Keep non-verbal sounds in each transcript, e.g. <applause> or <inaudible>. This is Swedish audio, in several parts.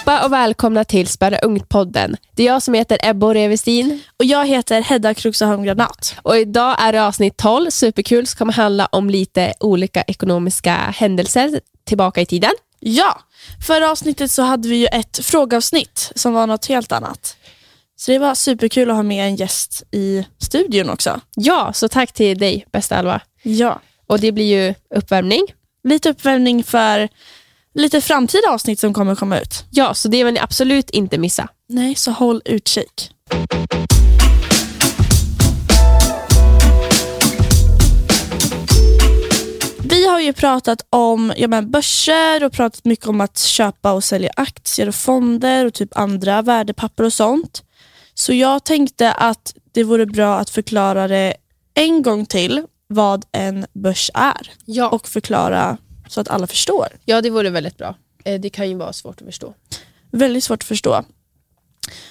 allihopa och välkomna till Spärra Ungt-podden. Det är jag som heter Ebba Revestin. Och jag heter Hedda Kruxaholm Granat. Och idag är det avsnitt 12, superkul, som kommer handla om lite olika ekonomiska händelser tillbaka i tiden. Ja, förra avsnittet så hade vi ju ett frågeavsnitt som var något helt annat. Så det var superkul att ha med en gäst i studion också. Ja, så tack till dig, bästa Alva. Ja. Och det blir ju uppvärmning. Lite uppvärmning för lite framtida avsnitt som kommer komma ut. Ja, så det vill ni absolut inte missa. Nej, så håll utkik. Vi har ju pratat om ja, men börser och pratat mycket om att köpa och sälja aktier och fonder och typ andra värdepapper och sånt. Så jag tänkte att det vore bra att förklara det en gång till vad en börs är Ja. och förklara så att alla förstår. ja, det vore väldigt bra. Eh, Det kan ju vara svårt att förstå. Väldigt svårt att förstå.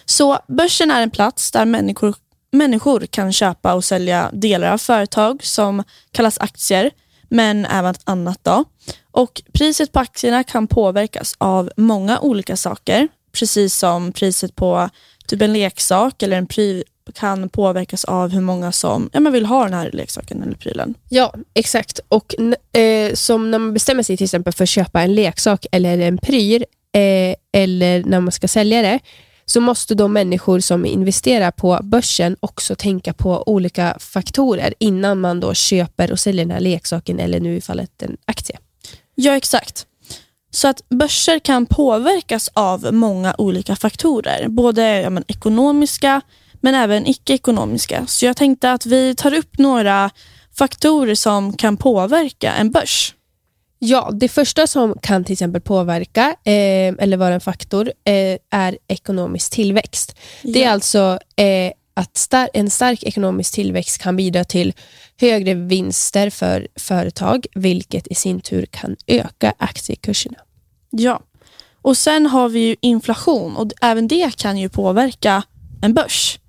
Så börsen är en plats där människor, människor kan köpa och sälja delar av företag som kallas aktier, men även annat. Då. Och Priset på aktierna kan påverkas av många olika saker, precis som priset på typ en leksak eller en kan påverkas av hur många som ja, men vill ha den här leksaken eller prylen. Ja, exakt. Och eh, som när man bestämmer sig till exempel för att köpa en leksak eller en pryl eh, eller när man ska sälja det så måste de människor som investerar på börsen också tänka på olika faktorer innan man då köper och säljer den här leksaken eller nu i fallet en aktie. Ja, exakt. Så att börser kan påverkas av många olika faktorer. Både ja, men, ekonomiska men även icke-ekonomiska. Så jag tänkte att vi tar upp några faktorer som kan påverka en börs. Ja, det första som kan till exempel påverka eh, eller vara en faktor eh, är ekonomisk tillväxt. Det är Ja. alltså eh, att star- en stark ekonomisk tillväxt kan bidra till högre vinster för företag, vilket i sin tur kan öka aktiekurserna. Ja. Och sen har vi ju inflation och även det kan ju påverka en börs.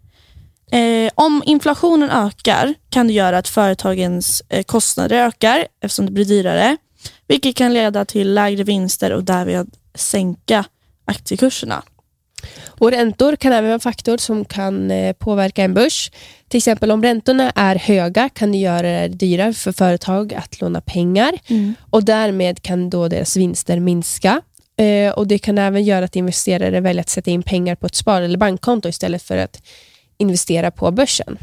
Eh, om inflationen ökar kan det göra att företagens eh, kostnader ökar eftersom det blir dyrare, vilket kan leda till lägre vinster och därmed sänka aktiekurserna. Och Räntor kan även vara en faktor som kan eh, påverka en börs. Till exempel om räntorna är höga kan det göra det dyrare för företag att låna pengar och därmed kan då deras vinster minska. Eh, och Det kan även göra att investerare väljer att sätta in pengar på ett spar eller bankkonto istället för att investera på börsen.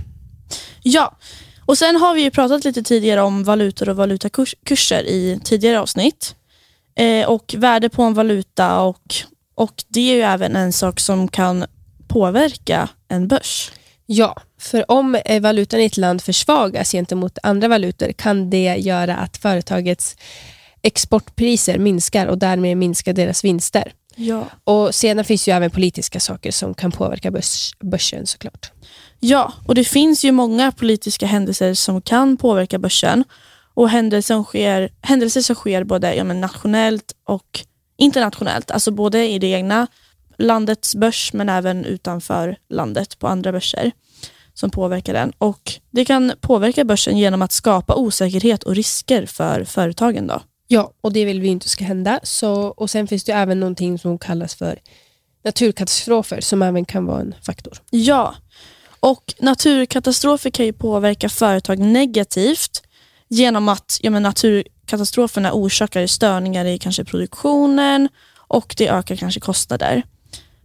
Ja, och sen har vi ju pratat lite tidigare om valutor och valutakurser i tidigare avsnitt. Eh, och värde på en valuta och, och det är ju även en sak som kan påverka en börs. Ja, för om eh, valutan i ett land försvagas gentemot andra valutor kan det göra att företagets exportpriser minskar och därmed minskar deras vinster. Ja. Och Sedan finns ju även politiska saker som kan påverka börs, börsen såklart. ja, och det finns ju många politiska händelser som kan påverka börsen och händelser som sker, händelser som sker både ja, men nationellt och internationellt, alltså både i det egna landets börs men även utanför landet på andra börser som påverkar den. Och Det kan påverka börsen genom att skapa osäkerhet och risker för företagen. Då. Ja, och det vill vi inte ska hända. Så, och Sen finns det ju även någonting som kallas för naturkatastrofer som även kan vara en faktor. Ja, och naturkatastrofer kan ju påverka företag negativt genom att ja, men naturkatastroferna orsakar störningar i kanske produktionen och det ökar kanske kostnader.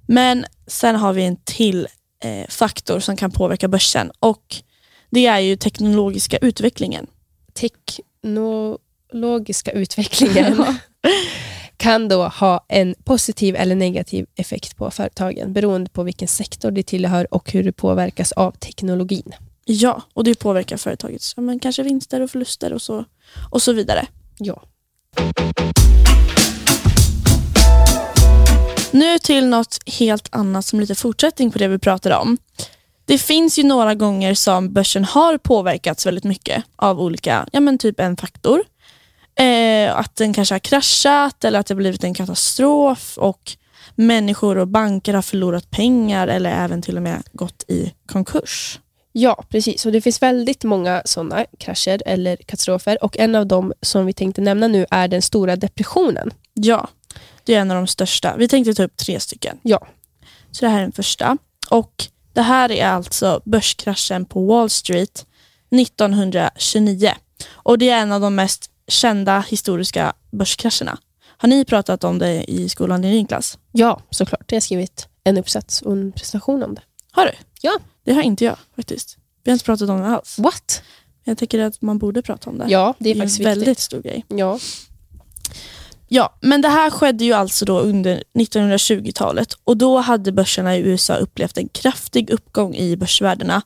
Men sen har vi en till eh, faktor som kan påverka börsen och det är ju teknologiska utvecklingen. Teknologiska utvecklingen <laughs> kan då ha en positiv eller negativ effekt på företagen beroende på vilken sektor det tillhör och hur det påverkas av teknologin. Ja, och det påverkar företagets ja, men kanske vinster och förluster och så, och så vidare. Ja. Nu till något helt annat som lite fortsättning på det vi pratade om. Det finns ju några gånger som börsen har påverkats väldigt mycket av olika, ja men typ en faktor. Eh, att den kanske har kraschat eller att det har blivit en katastrof och människor och banker har förlorat pengar eller även till och med gått i konkurs. Ja, precis. Och det finns väldigt många sådana krascher eller katastrofer och en av dem som vi tänkte nämna nu är den stora depressionen. Ja, Det är en av de största. Vi tänkte ta upp tre stycken. Ja. Så det här är den första. Och Det här är alltså börskraschen på Wall Street 1929. Och Det är en av de mest kända historiska börskrascherna. Har ni pratat om det i skolan i din klass? Ja, såklart. Jag har skrivit en uppsats och en presentation om det. Har du? Ja. Det har inte jag faktiskt. Vi har inte pratat om det alls. What? Jag tycker att man borde prata om det. Ja, det är det är faktiskt en väldigt viktigt. stor grej. Ja. Ja, men det här skedde ju alltså då under 1920-talet och då hade börserna i USA upplevt en kraftig uppgång i börsvärdena.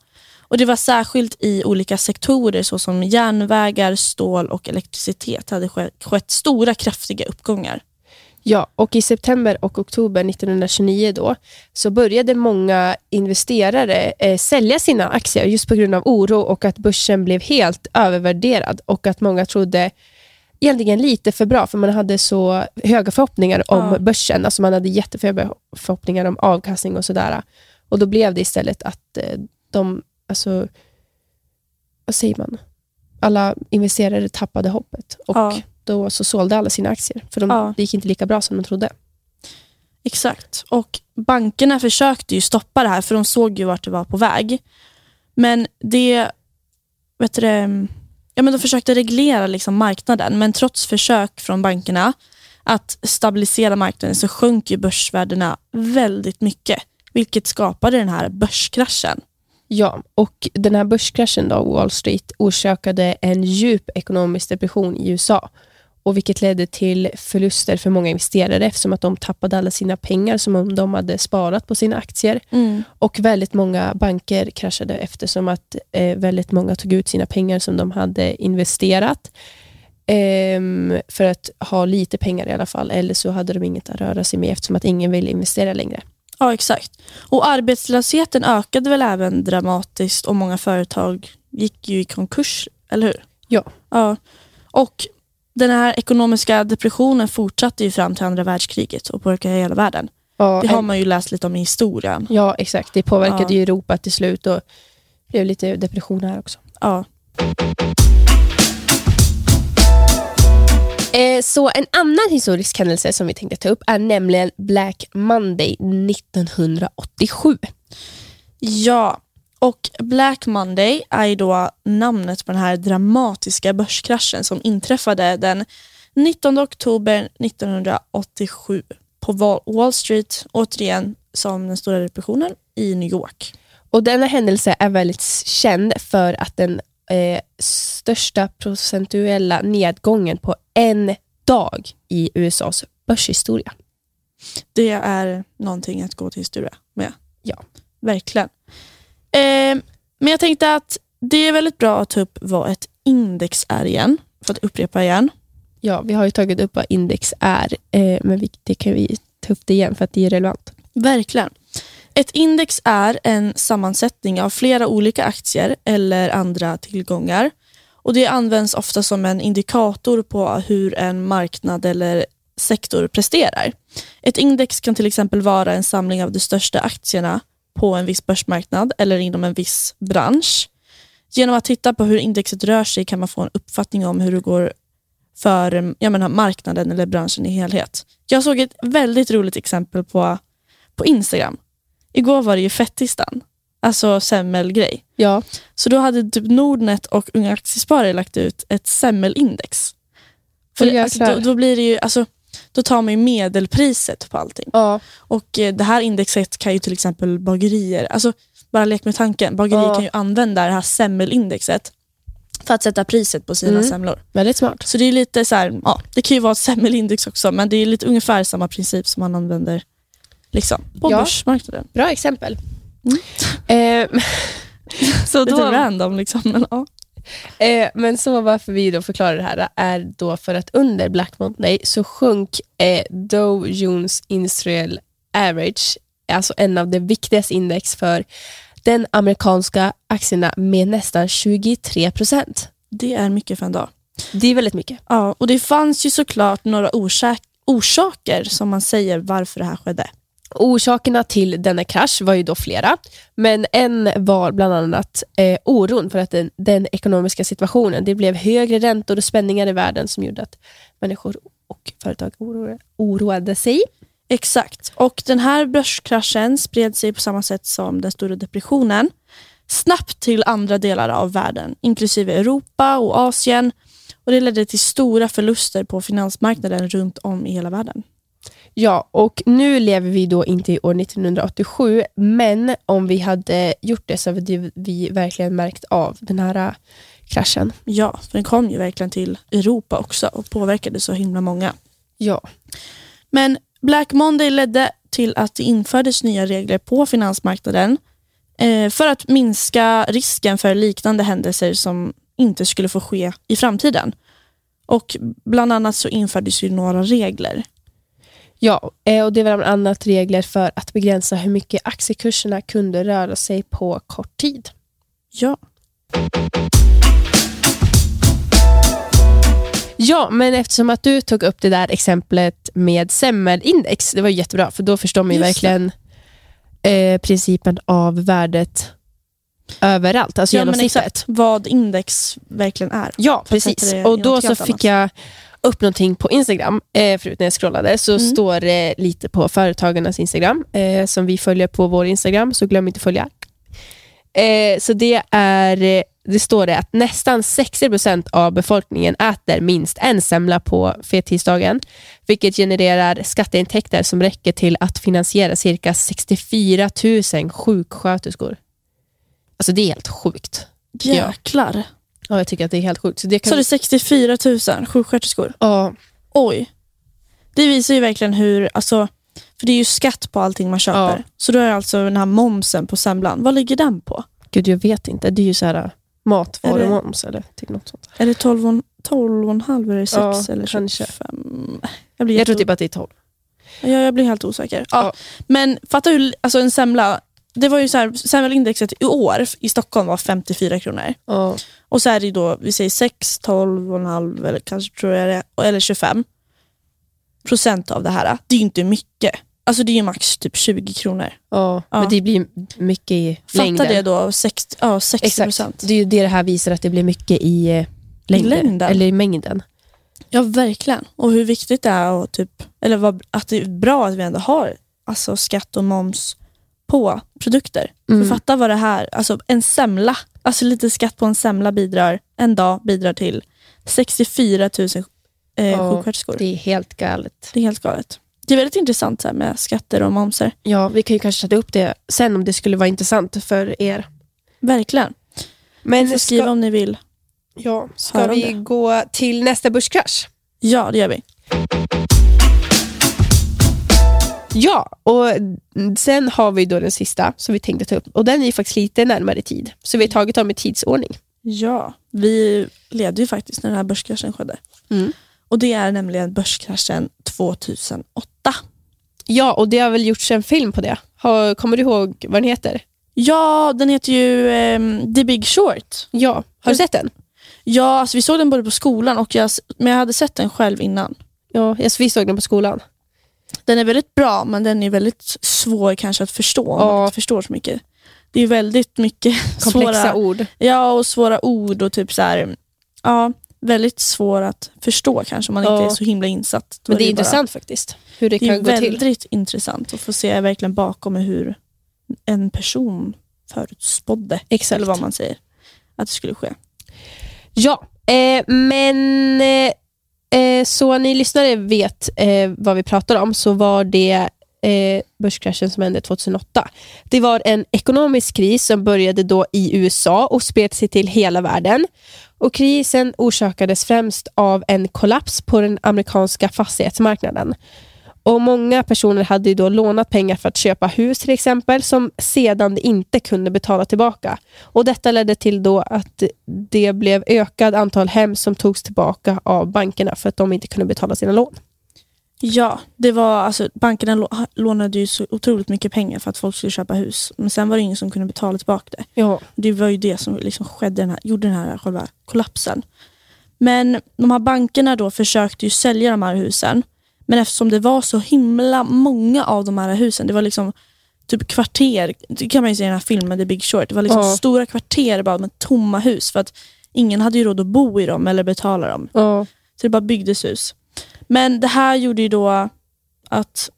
Och Det var särskilt i olika sektorer såsom järnvägar, stål och elektricitet hade skett, stora kraftiga uppgångar. Ja, och i september och oktober 1929 då, så började många investerare eh, sälja sina aktier just på grund av oro och att börsen blev helt övervärderad och att många trodde egentligen lite för bra, för man hade så höga förhoppningar om Ja. börsen. Alltså man hade jätteföga förhoppningar om avkastning och sådär. Och då blev det istället att eh, de, alltså, vad säger man? Alla investerare tappade hoppet och Ja. då så sålde alla sina aktier, för de, Ja. det gick inte lika bra som de trodde. Exakt. Och bankerna försökte ju stoppa det här för de såg ju vart det var på väg. Men det, vet du, ja, men de försökte reglera liksom marknaden men trots försök från bankerna att stabilisera marknaden så sjönk ju börsvärdena väldigt mycket. Vilket skapade den här börskraschen. Ja, och den här börskraschen då, Wall Street, orsakade en djup ekonomisk depression i USA. Och vilket ledde till förluster för många investerare eftersom att de tappade alla sina pengar som om de hade sparat på sina aktier. Och väldigt många banker kraschade eftersom att eh, väldigt många tog ut sina pengar som de hade investerat. ehm, för att ha lite pengar i alla fall, eller så hade de inget att röra sig med eftersom att ingen ville investera längre. Ja, exakt. Och arbetslösheten ökade väl även dramatiskt och många företag gick ju i konkurs, eller hur? Ja. ja. Och den här ekonomiska depressionen fortsatte ju fram till andra världskriget och påverkade hela världen. Ja, Det har man ju läst lite om i historien. ja exakt. Det påverkade Ja. ju Europa till slut och det blev lite depression här också. Ja. Eh, så en annan historisk händelse som vi tänkte ta upp är nämligen Black Monday 1987. ja, och Black Monday är då namnet på den här dramatiska börskraschen som inträffade den 19 oktober 1987 på Wall- Wall Street, återigen som den stora depressionen i New York. Och Denna händelse är väldigt känd för att den eh, största procentuella nedgången på en dag i USAs börshistoria. Det är någonting att gå till historia med. Ja. Verkligen. Eh, men jag tänkte att det är väldigt bra att ta upp vad ett index är igen. För att upprepa igen. Ja, vi har ju tagit upp vad index är, eh, men vi, det kan vi ta upp det igen för att det är relevant. Verkligen. Ett index är en sammansättning av flera olika aktier eller andra tillgångar. Och Det används ofta som en indikator på hur en marknad eller sektor presterar. Ett index kan till exempel vara en samling av de största aktierna på en viss börsmarknad eller inom en viss bransch. Genom att titta på hur indexet rör sig kan man få en uppfattning om hur det går för jag menar, marknaden eller branschen i helhet. Jag såg ett väldigt roligt exempel på, på Instagram. Igår var det ju fettisdagen, alltså semmelgrej. Ja, Så då hade typ Nordnet och Unga Aktiesparare lagt ut ett semmelindex. För alltså, då, då blir det ju, alltså, då tar man ju medelpriset på allting. ja, Och eh, Det här indexet kan ju till exempel bagerier, alltså bara lek med tanken, bagerier Ja. kan ju använda det här semmelindexet för att sätta priset på sina Mm. semlor. väldigt smart. Så det är lite så här, ja, det kan ju vara ett semmelindex också, men det är lite ungefär samma princip som man använder liksom, på Ja. börsmarknaden. Bra exempel. Mm. Eh, <laughs> så Lite då, random liksom, men ja. Eh, men så varför vi då förklarar det här är då för att under Black Monday så sjönk eh, Dow Jones Industrial Average, alltså en av de viktigaste index för den amerikanska aktierna med nästan 23 procent. Det är mycket för en dag. Det är väldigt mycket. Ja, och det fanns ju såklart några orsak orsaker som man säger varför det här skedde. Orsakerna till denna krasch var ju då flera, men en var bland annat eh, oron för att den, den ekonomiska situationen, det blev högre räntor och spänningar i världen som gjorde att människor och företag oroade, oroade sig. Exakt. Och den här börskraschen spred sig på samma sätt som den stora depressionen snabbt till andra delar av världen, inklusive Europa och Asien. Och Det ledde till stora förluster på finansmarknaden runt om i hela världen. Ja, och nu lever vi då inte i år 1987, men om vi hade gjort det så hade vi verkligen märkt av den här äh, kraschen. Ja, den kom ju verkligen till Europa också och påverkade så himla många. Ja, Men Black Monday ledde till att det infördes nya regler på finansmarknaden eh, för att minska risken för liknande händelser som inte skulle få ske i framtiden. Och Bland annat så infördes ju några regler. Ja eh, och det var bland annat regler för att begränsa hur mycket aktiekurserna kunde röra sig på kort tid. Ja, Ja, men eftersom att du tog upp det där exemplet med semmelindex, det var jättebra, för då förstår man ju Just verkligen eh, principen av värdet överallt, alltså ja men genomsnittet. exakt vad index verkligen är. Ja, precis. Och då så fick annat. jag upp någonting på Instagram, eh, förut när jag scrollade, så Mm. står det lite på företagarnas Instagram, eh, som vi följer på vår Instagram, så glöm inte att följa. Eh, så det är, eh, det står det att nästan 60% av befolkningen äter minst en semla på fettisdagen, vilket genererar skatteintäkter som räcker till att finansiera cirka 64 000 sjuksköterskor. Alltså det är helt sjukt. Jäklar. Ja, jag tycker att det är helt sjukt. Så det kan... Så det är 64 000 sjuksköterskor. Ja, Oj. Det visar ju verkligen hur, alltså, för det är ju skatt på allting man köper. Ja. Så då är alltså den här momsen på semlan, vad ligger den på? Gud, jag vet inte. Det är ju så här äh, matvarumoms eller typ något sånt. Är det 12 och, 12 och en halv eller 6 Ja, eller kanske. 25? Jag blir, Jag tror typ att det är 12. o- ja, jag blir helt osäker. Ja. Ja. Men fatta hur, alltså en semla, det var ju så här, semmelindexet i år i Stockholm var 54 kronor. Ja. Och så är det då, vi säger 6, 12 och en halv eller kanske tror jag det eller 25 procent av det här. Det är ju inte mycket. Alltså det är ju max typ 20 kronor. Ja. Ja. Men det blir mycket i Fatta längden. det då, 60, ja, 60 Exakt. procent. Det är ju det det här visar, att det blir mycket i eh, längden. längden. Eller i mängden. Ja, verkligen. Och hur viktigt det är och typ, eller vad, att det är bra att vi ändå har alltså, skatt och moms på produkter. Mm. För fatta vad det här, alltså en semla, alltså lite skatt på en semla bidrar, en dag bidrar till 64 000 eh, sjuksköterskor. Det är helt galet. Det är helt galet. Det är väldigt intressant här, med skatter och momser. Ja, vi kan ju kanske sätta upp det sen om det skulle vara intressant för er. Verkligen. Ni Men får skriva om ni vill. ja, ska vi det. gå till nästa börskrasch? Ja, det gör vi. Ja, och sen har vi då den sista som vi tänkte ta upp. Och den är faktiskt lite närmare tid. Så vi har tagit dem i tidsordning. Ja, vi ledde ju faktiskt när den här börskraschen skedde. Mm. Och det är nämligen börskraschen 2008. Ja, och det har väl gjorts en film på det. Har, kommer du ihåg vad den heter? Ja, den heter ju ehm, The Big Short. Ja, har du Mm. sett den? Ja, alltså vi såg den både på skolan och jag, men jag hade sett den själv innan. Ja, jag- vi såg den på skolan. Den är väldigt bra, men den är väldigt svår kanske att förstå om man inte förstår så mycket. Det är väldigt mycket <laughs> Komplexa svåra, ord. ja, och svåra ord och typ så här, ja, väldigt svår att förstå kanske om man inte är så himla insatt. Då Men det är ju bara- intressant faktiskt. Hur det, Det är kan gå till. väldigt intressant att få se verkligen bakom hur en person förutspådde, Exakt. eller vad man säger, att det skulle ske. Ja, eh, men eh, så ni lyssnare vet eh, vad vi pratar om så var det eh, börskraschen som hände 2008. Det var en ekonomisk kris som började då i USA och spred sig till hela världen. Och Krisen orsakades främst av en kollaps på den amerikanska fastighetsmarknaden. Och Många personer hade då lånat pengar för att köpa hus till exempel som sedan inte kunde betala tillbaka. Och Detta ledde till då att det blev ökad antal hem som togs tillbaka av bankerna för att de inte kunde betala sina lån. Ja, det var, alltså, bankerna lå- lånade ju så otroligt mycket pengar för att folk skulle köpa hus. Men sen var det ingen som kunde betala tillbaka det. Ja, Det var ju det som liksom skedde, den här, gjorde den här själva kollapsen. Men de här bankerna då försökte ju sälja de här husen. Men eftersom det var så himla många av de här husen, det var liksom typ kvarter, det kan man ju se i den här filmen The Big Short, det var liksom Ja. stora kvarter bara med tomma hus för att ingen hade ju råd att bo i dem eller betala dem. ja, Så det bara byggdes hus. Men det här gjorde ju då att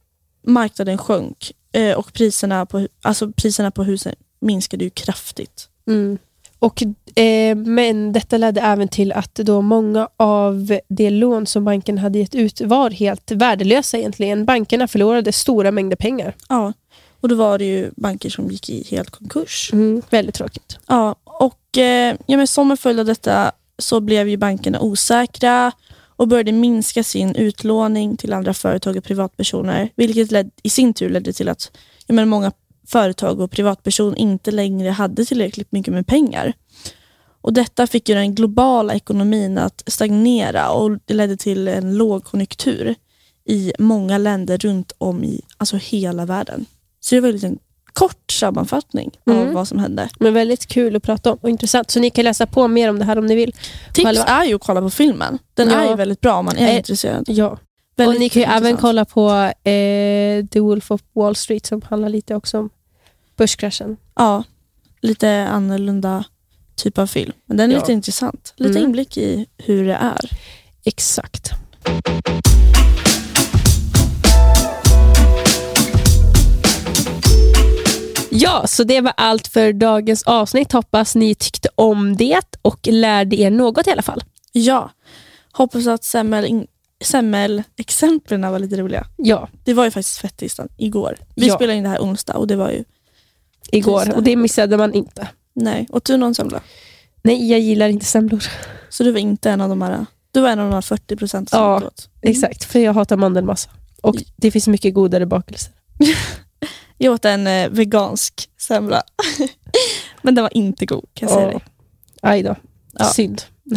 marknaden sjönk eh, och priserna på, alltså priserna på husen minskade ju kraftigt. Mm. Och, eh, men detta ledde även till att då många av de lån som banken hade gett ut var helt värdelösa egentligen. Bankerna förlorade stora mängder pengar. Ja, och då var det ju banker som gick i helt konkurs. Mm. Väldigt tråkigt. Ja, och eh, ja, men som en följd av detta så blev ju bankerna osäkra och började minska sin utlåning till andra företag och privatpersoner, vilket led, i sin tur ledde till att ja, men många företag och privatpersoner inte längre hade tillräckligt mycket med pengar. Och Detta fick ju den globala ekonomin att stagnera och det ledde till en lågkonjunktur i många länder runt om i alltså hela världen. Så det var en liten kort sammanfattning av Mm. vad som hände. Men väldigt kul att prata om och intressant. Så ni kan läsa på mer om det här om ni vill. Tips Själva. är ju att kolla på filmen. Den Ja. är ju väldigt bra om man är Eh, intresserad. Ja. Väldigt och ni kan ju även kolla på eh, The Wolf of Wall Street som handlar lite också om börskraschen. Ja, lite annorlunda typ av film. Men den är Ja. lite intressant. Lite Mm. inblick i hur det är. Exakt. Ja, så det var allt för dagens avsnitt. Hoppas ni tyckte om det och lärde er något i alla fall. Ja, hoppas att semmel in- semmelexemplen var lite roliga. Ja, Det var ju faktiskt fettisdagen igår. Vi Ja. spelade in det här onsdag och det var ju, igår. Det. Och det missade man inte. nej. Och du någon semla? Nej, jag gillar inte semlor. Så du var inte en av de här, du var en av de här 40 procent som Ja. åt. Mm. Exakt, för jag hatar mandelmassa. Och det finns mycket godare bakelser. <laughs> Jag åt en eh, vegansk semla. <laughs> Men den var inte god kan jag säga Ja. dig. Aj då. Ja. Synd. <laughs>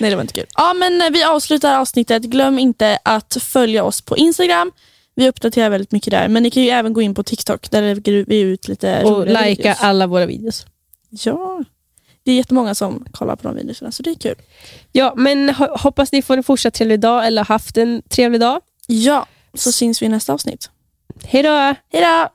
Nej det var inte kul. Ja men eh, vi avslutar avsnittet. Glöm inte att följa oss på Instagram. Vi uppdaterar väldigt mycket där. Men ni kan ju även gå in på TikTok. Där lägger vi ut lite Och roliga likea videos. alla våra videos. Ja. Det är jättemånga som kollar på de videorna så det är kul. Ja, men ho- hoppas ni får en fortsatt trevlig dag eller haft en trevlig dag. Ja, så syns vi i nästa avsnitt. Hej då! Hej då!